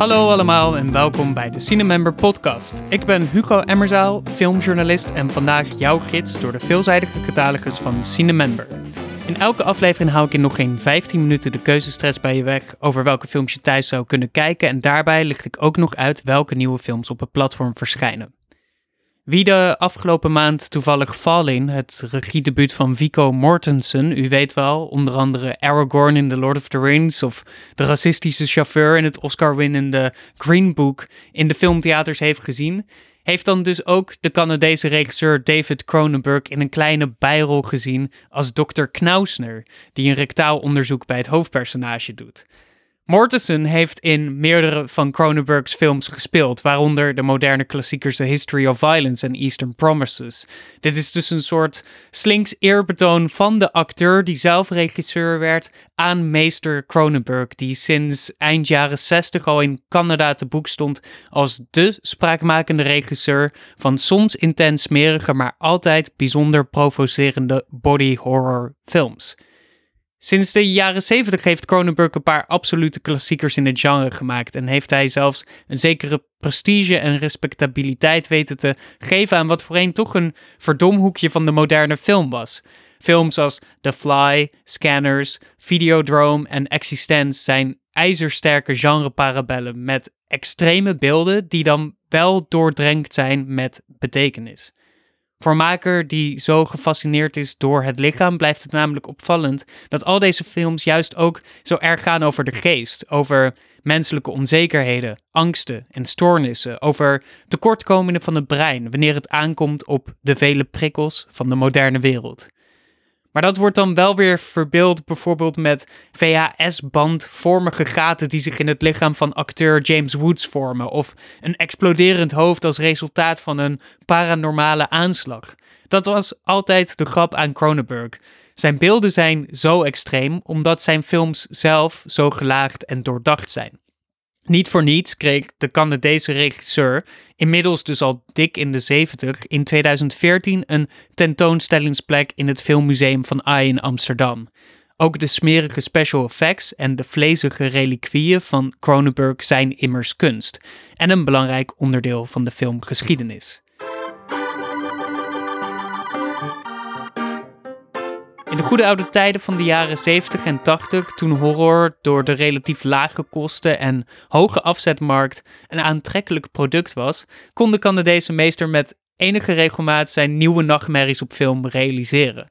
Hallo allemaal en welkom bij de Cinemember podcast. Ik ben Hugo Emmerzaal, filmjournalist en vandaag jouw gids door de veelzijdige catalogus van Cinemember. In elke aflevering hou ik in nog geen 15 minuten de keuzestress bij je weg over welke films je thuis zou kunnen kijken en daarbij licht ik ook nog uit welke nieuwe films op het platform verschijnen. Wie de afgelopen maand toevallig Falling, het regiedebuut van Vico Mortensen, u weet wel, onder andere Aragorn in The Lord of the Rings of de racistische chauffeur in het Oscar-winnende Green Book in de filmtheaters heeft gezien, heeft dan dus ook de Canadese regisseur David Cronenberg in een kleine bijrol gezien als Dr. Knausner, die een rectaal onderzoek bij het hoofdpersonage doet. Mortensen heeft in meerdere van Cronenberg's films gespeeld, waaronder de moderne klassiekers The History of Violence en Eastern Promises. Dit is dus een soort slinks eerbetoon van de acteur die zelf regisseur werd aan meester Cronenberg, die sinds eind jaren 60 al in Canada te boek stond als de spraakmakende regisseur van soms intens smerige, maar altijd bijzonder provocerende body horror films. Sinds de jaren 70 heeft Cronenberg een paar absolute klassiekers in het genre gemaakt en heeft hij zelfs een zekere prestige en respectabiliteit weten te geven aan wat voorheen toch een verdomhoekje van de moderne film was. Films als The Fly, Scanners, Videodrome en Existence zijn ijzersterke genreparabellen met extreme beelden die dan wel doordrenkt zijn met betekenis. Voor een maker die zo gefascineerd is door het lichaam, blijft het namelijk opvallend dat al deze films juist ook zo erg gaan over de geest, over menselijke onzekerheden, angsten en stoornissen, over tekortkomingen van het brein wanneer het aankomt op de vele prikkels van de moderne wereld. Maar dat wordt dan wel weer verbeeld bijvoorbeeld met VHS-bandvormige gaten die zich in het lichaam van acteur James Woods vormen, of een exploderend hoofd als resultaat van een paranormale aanslag. Dat was altijd de grap aan Cronenberg. Zijn beelden zijn zo extreem omdat zijn films zelf zo gelaagd en doordacht zijn. Niet voor niets kreeg de Canadese regisseur, inmiddels dus al dik in de 70, in 2014 een tentoonstellingsplek in het Filmmuseum van AI in Amsterdam. Ook de smerige special effects en de vlezige reliquieën van Cronenberg zijn immers kunst en een belangrijk onderdeel van de filmgeschiedenis. In de goede oude tijden van de jaren 70 en 80, toen horror door de relatief lage kosten en hoge afzetmarkt een aantrekkelijk product was, kon de Canadese meester met enige regelmaat zijn nieuwe nachtmerries op film realiseren.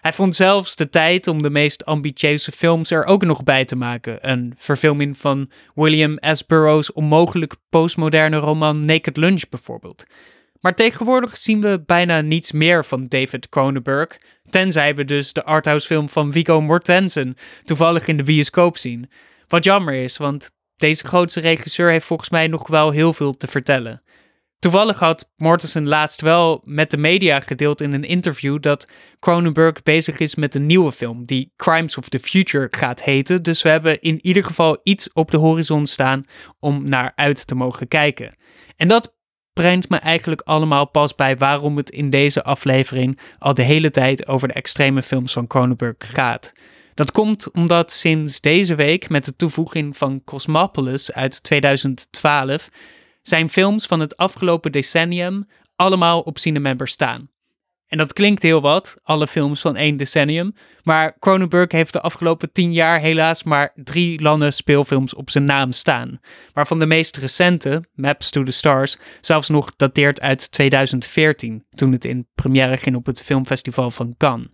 Hij vond zelfs de tijd om de meest ambitieuze films er ook nog bij te maken. Een verfilming van William S. Burroughs' onmogelijk postmoderne roman Naked Lunch bijvoorbeeld. Maar tegenwoordig zien we bijna niets meer van David Cronenberg, tenzij we dus de arthouse film van Viggo Mortensen toevallig in de bioscoop zien. Wat jammer is, want deze grootste regisseur heeft volgens mij nog wel heel veel te vertellen. Toevallig had Mortensen laatst wel met de media gedeeld in een interview dat Cronenberg bezig is met een nieuwe film die Crimes of the Future gaat heten. Dus we hebben in ieder geval iets op de horizon staan om naar uit te mogen kijken. En dat brengt me eigenlijk allemaal pas bij waarom het in deze aflevering al de hele tijd over de extreme films van Cronenberg gaat. Dat komt omdat sinds deze week met de toevoeging van Cosmopolis uit 2012 zijn films van het afgelopen decennium allemaal op Cinemember staan. En dat klinkt heel wat, alle films van één decennium. Maar Cronenberg heeft de afgelopen tien jaar helaas maar drie landen speelfilms op zijn naam staan. Waarvan de meest recente, Maps to the Stars, zelfs nog dateert uit 2014, toen het in première ging op het filmfestival van Cannes.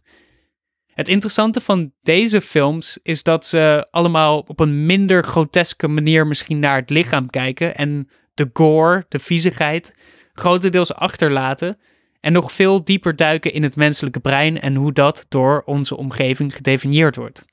Het interessante van deze films is dat ze allemaal op een minder groteske manier misschien naar het lichaam kijken en de gore, de viezigheid, grotendeels achterlaten en nog veel dieper duiken in het menselijke brein en hoe dat door onze omgeving gedefinieerd wordt.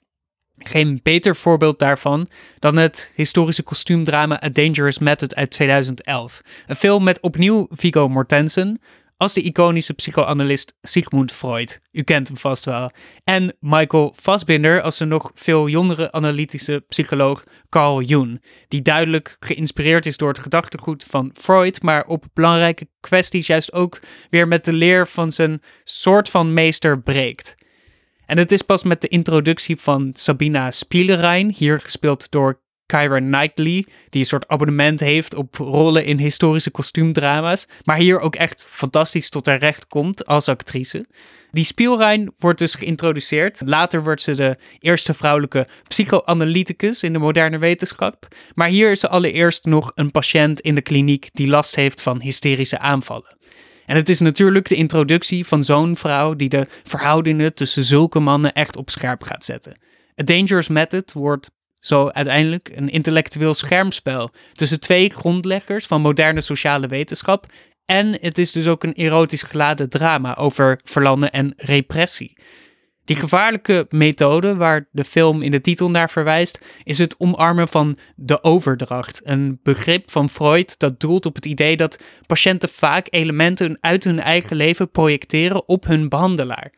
Geen beter voorbeeld daarvan dan het historische kostuumdrama A Dangerous Method uit 2011. Een film met opnieuw Viggo Mortensen, als de iconische psychoanalist Sigmund Freud. U kent hem vast wel. En Michael Fassbinder als de nog veel jongere analytische psycholoog Carl Jung, die duidelijk geïnspireerd is door het gedachtegoed van Freud, maar op belangrijke kwesties juist ook weer met de leer van zijn soort van meester breekt. En het is pas met de introductie van Sabina Spielerein, hier gespeeld door Kyra Knightley, die een soort abonnement heeft op rollen in historische kostuumdrama's, maar hier ook echt fantastisch tot haar recht komt als actrice. Die Spielrein wordt dus geïntroduceerd. Later wordt ze de eerste vrouwelijke psychoanalyticus in de moderne wetenschap. Maar hier is ze allereerst nog een patiënt in de kliniek die last heeft van hysterische aanvallen. En het is natuurlijk de introductie van zo'n vrouw die de verhoudingen tussen zulke mannen echt op scherp gaat zetten. A Dangerous Method wordt zo uiteindelijk een intellectueel schermspel tussen twee grondleggers van moderne sociale wetenschap. En het is dus ook een erotisch geladen drama over verlanden en repressie. Die gevaarlijke methode waar de film in de titel naar verwijst, is het omarmen van de overdracht. Een begrip van Freud dat doelt op het idee dat patiënten vaak elementen uit hun eigen leven projecteren op hun behandelaar.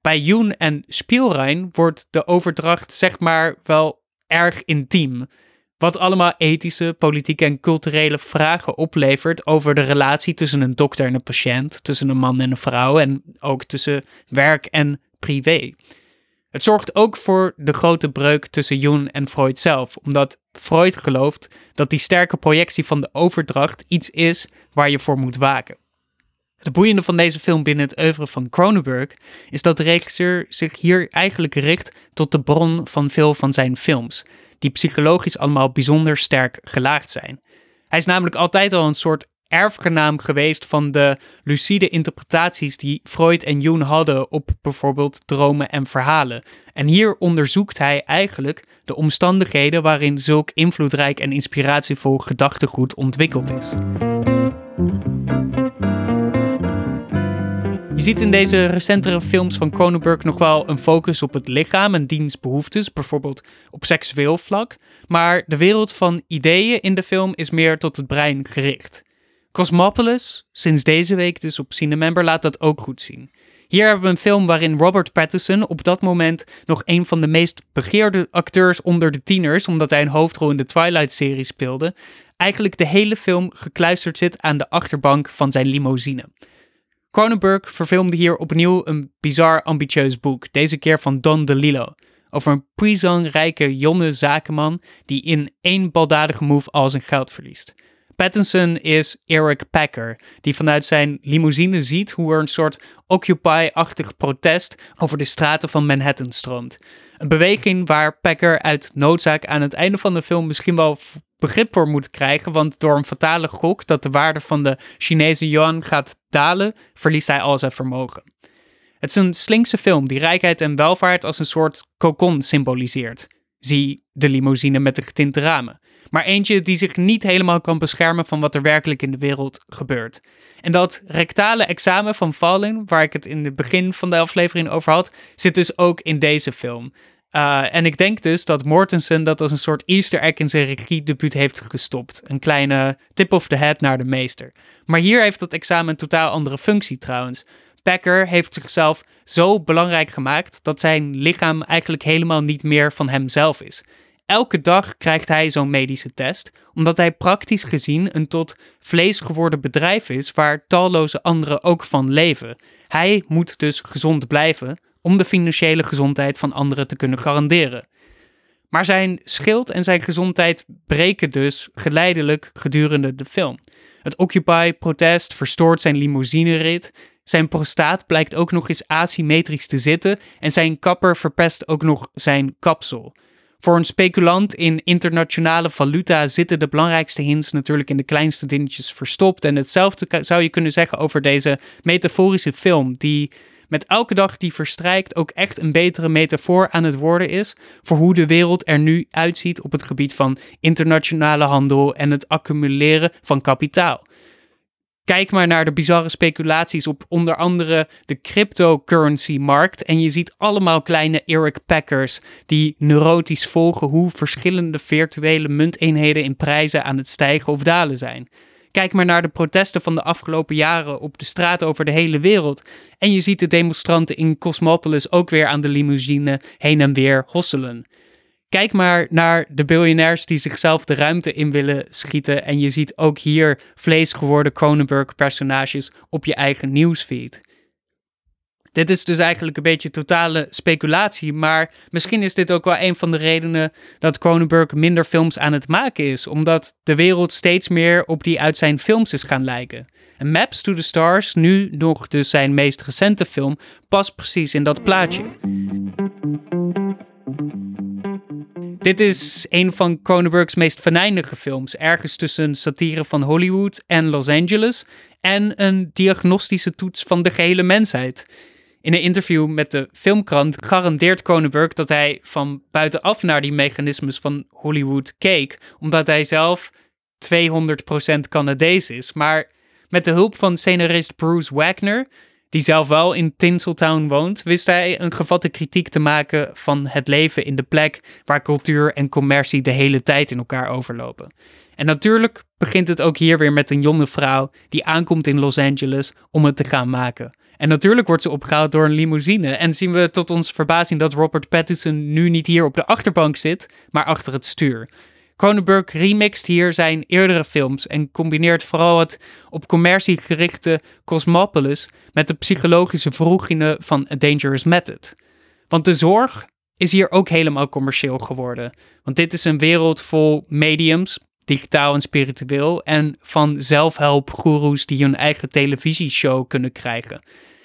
Bij Jung en Spielrein wordt de overdracht zeg maar wel erg intiem. Wat allemaal ethische, politieke en culturele vragen oplevert over de relatie tussen een dokter en een patiënt, tussen een man en een vrouw en ook tussen werk en privé. Het zorgt ook voor de grote breuk tussen Jung en Freud zelf, omdat Freud gelooft dat die sterke projectie van de overdracht iets is waar je voor moet waken. Het boeiende van deze film binnen het oeuvre van Cronenberg is dat de regisseur zich hier eigenlijk richt tot de bron van veel van zijn films, die psychologisch allemaal bijzonder sterk gelaagd zijn. Hij is namelijk altijd al een soort erfgenaam geweest van de lucide interpretaties die Freud en Jung hadden op bijvoorbeeld dromen en verhalen. En hier onderzoekt hij eigenlijk de omstandigheden waarin zulk invloedrijk en inspiratievol gedachtegoed ontwikkeld is. Je ziet in deze recentere films van Cronenberg nog wel een focus op het lichaam en diens behoeftes, bijvoorbeeld op seksueel vlak. Maar de wereld van ideeën in de film is meer tot het brein gericht. Cosmopolis, sinds deze week dus op Cinemember, laat dat ook goed zien. Hier hebben we een film waarin Robert Pattinson op dat moment nog een van de meest begeerde acteurs onder de tieners, omdat hij een hoofdrol in de Twilight-serie speelde, eigenlijk de hele film gekluisterd zit aan de achterbank van zijn limousine. Cronenberg verfilmde hier opnieuw een bizar ambitieus boek, deze keer van Don DeLillo, over een prison-rijke jonge zakenman die in één baldadige move al zijn geld verliest. Pattinson is Eric Packer, die vanuit zijn limousine ziet hoe er een soort Occupy-achtig protest over de straten van Manhattan stroomt. Een beweging waar Packer uit noodzaak aan het einde van de film misschien wel begrip voor moet krijgen, want door een fatale gok dat de waarde van de Chinese yuan gaat dalen, verliest hij al zijn vermogen. Het is een slinkse film die rijkheid en welvaart als een soort kokon symboliseert. Zie de limousine met de getinte ramen. Maar eentje die zich niet helemaal kan beschermen van wat er werkelijk in de wereld gebeurt. En dat rectale examen van Fallen, waar ik het in het begin van de aflevering over had, zit dus ook in deze film. Uh, en ik denk dus dat Mortensen dat als een soort easter egg in zijn regiedebuut heeft gestopt. Een kleine tip of the head naar de meester. Maar hier heeft dat examen een totaal andere functie trouwens. Packer heeft zichzelf zo belangrijk gemaakt dat zijn lichaam eigenlijk helemaal niet meer van hemzelf is. Elke dag krijgt hij zo'n medische test, omdat hij praktisch gezien een tot vlees geworden bedrijf is waar talloze anderen ook van leven. Hij moet dus gezond blijven om de financiële gezondheid van anderen te kunnen garanderen. Maar zijn schild en zijn gezondheid breken dus geleidelijk gedurende de film. Het Occupy-protest verstoort zijn limousinerit. Zijn prostaat blijkt ook nog eens asymmetrisch te zitten en zijn kapper verpest ook nog zijn kapsel. Voor een speculant in internationale valuta zitten de belangrijkste hints natuurlijk in de kleinste dingetjes verstopt. En hetzelfde zou je kunnen zeggen over deze metaforische film, die met elke dag die verstrijkt ook echt een betere metafoor aan het worden is voor hoe de wereld er nu uitziet op het gebied van internationale handel en het accumuleren van kapitaal. Kijk maar naar de bizarre speculaties op onder andere de cryptocurrency-markt. En je ziet allemaal kleine Eric Packers die neurotisch volgen hoe verschillende virtuele munteenheden in prijzen aan het stijgen of dalen zijn. Kijk maar naar de protesten van de afgelopen jaren op de straat over de hele wereld. En je ziet de demonstranten in Cosmopolis ook weer aan de limousine heen en weer hosselen. Kijk maar naar de biljonairs die zichzelf de ruimte in willen schieten. En je ziet ook hier vlees geworden Cronenberg-personages op je eigen nieuwsfeed. Dit is dus eigenlijk een beetje totale speculatie, maar misschien is dit ook wel een van de redenen dat Cronenberg minder films aan het maken is, omdat de wereld steeds meer op die uit zijn films is gaan lijken. En Maps to the Stars, nu nog dus zijn meest recente film, past precies in dat plaatje. Dit is een van Cronenberg's meest venijnige films, ergens tussen satire van Hollywood en Los Angeles en een diagnostische toets van de gehele mensheid. In een interview met de filmkrant garandeert Cronenberg dat hij van buitenaf naar die mechanismes van Hollywood keek, omdat hij zelf 200% Canadees is. Maar met de hulp van scenarist Bruce Wagner, die zelf wel in Tinseltown woont, wist hij een gevatte kritiek te maken van het leven in de plek waar cultuur en commercie de hele tijd in elkaar overlopen. En natuurlijk begint het ook hier weer met een jonge vrouw die aankomt in Los Angeles om het te gaan maken. En natuurlijk wordt ze opgehaald door een limousine. En zien we tot onze verbazing dat Robert Pattinson nu niet hier op de achterbank zit, maar achter het stuur. Cronenberg remixt hier zijn eerdere films en combineert vooral het op commercie gerichte Cosmopolis met de psychologische vroegingen van A Dangerous Method. Want de zorg is hier ook helemaal commercieel geworden. Want dit is een wereld vol mediums, digitaal en spiritueel, en van zelfhelpgoeroes die hun eigen televisieshow kunnen krijgen.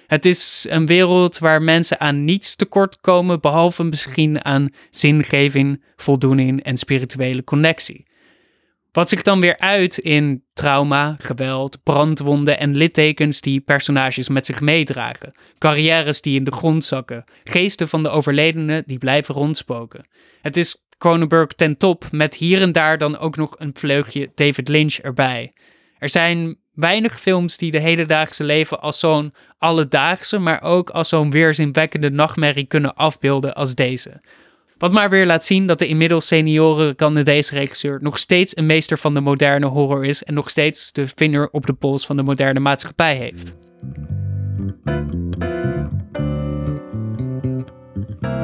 Het is een wereld waar mensen aan niets tekort komen, behalve misschien aan zingeving, voldoening en spirituele connectie. Wat zich dan weer uit in trauma, geweld, brandwonden en littekens die personages met zich meedragen, carrières die in de grond zakken, geesten van de overledenen die blijven rondspoken. Het is Cronenberg ten top, met hier en daar dan ook nog een vleugje David Lynch erbij. Er zijn weinig films die de hedendaagse leven als zo'n alledaagse, maar ook als zo'n weerzinwekkende nachtmerrie kunnen afbeelden als deze. Wat maar weer laat zien dat de inmiddels senioren Canadese regisseur nog steeds een meester van de moderne horror is en nog steeds de vinger op de pols van de moderne maatschappij heeft.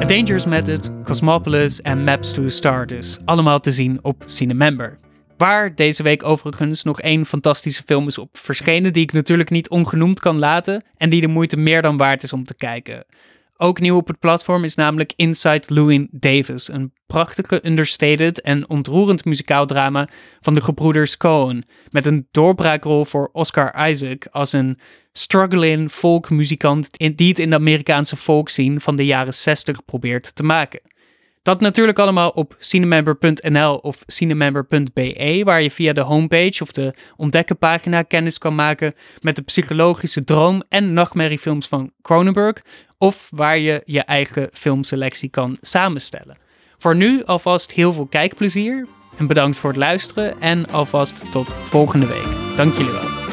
Dangerous Method, Cosmopolis en Maps to the Star dus. Allemaal te zien op Cinemember. Waar deze week overigens nog één fantastische film is op verschenen, die ik natuurlijk niet ongenoemd kan laten en die de moeite meer dan waard is om te kijken. Ook nieuw op het platform is namelijk Inside Louis Davis, een prachtige, understated en ontroerend muzikaal drama van de gebroeders Cohen, met een doorbraakrol voor Oscar Isaac als een struggling folkmuzikant die het in de Amerikaanse folkscene van de jaren 60 probeert te maken. Dat natuurlijk allemaal op cinemember.nl of cinemember.be, waar je via de homepage of de ontdekkenpagina kennis kan maken met de psychologische droom- en nachtmerriefilms van Cronenberg, of waar je je eigen filmselectie kan samenstellen. Voor nu alvast heel veel kijkplezier en bedankt voor het luisteren en alvast tot volgende week. Dank jullie wel.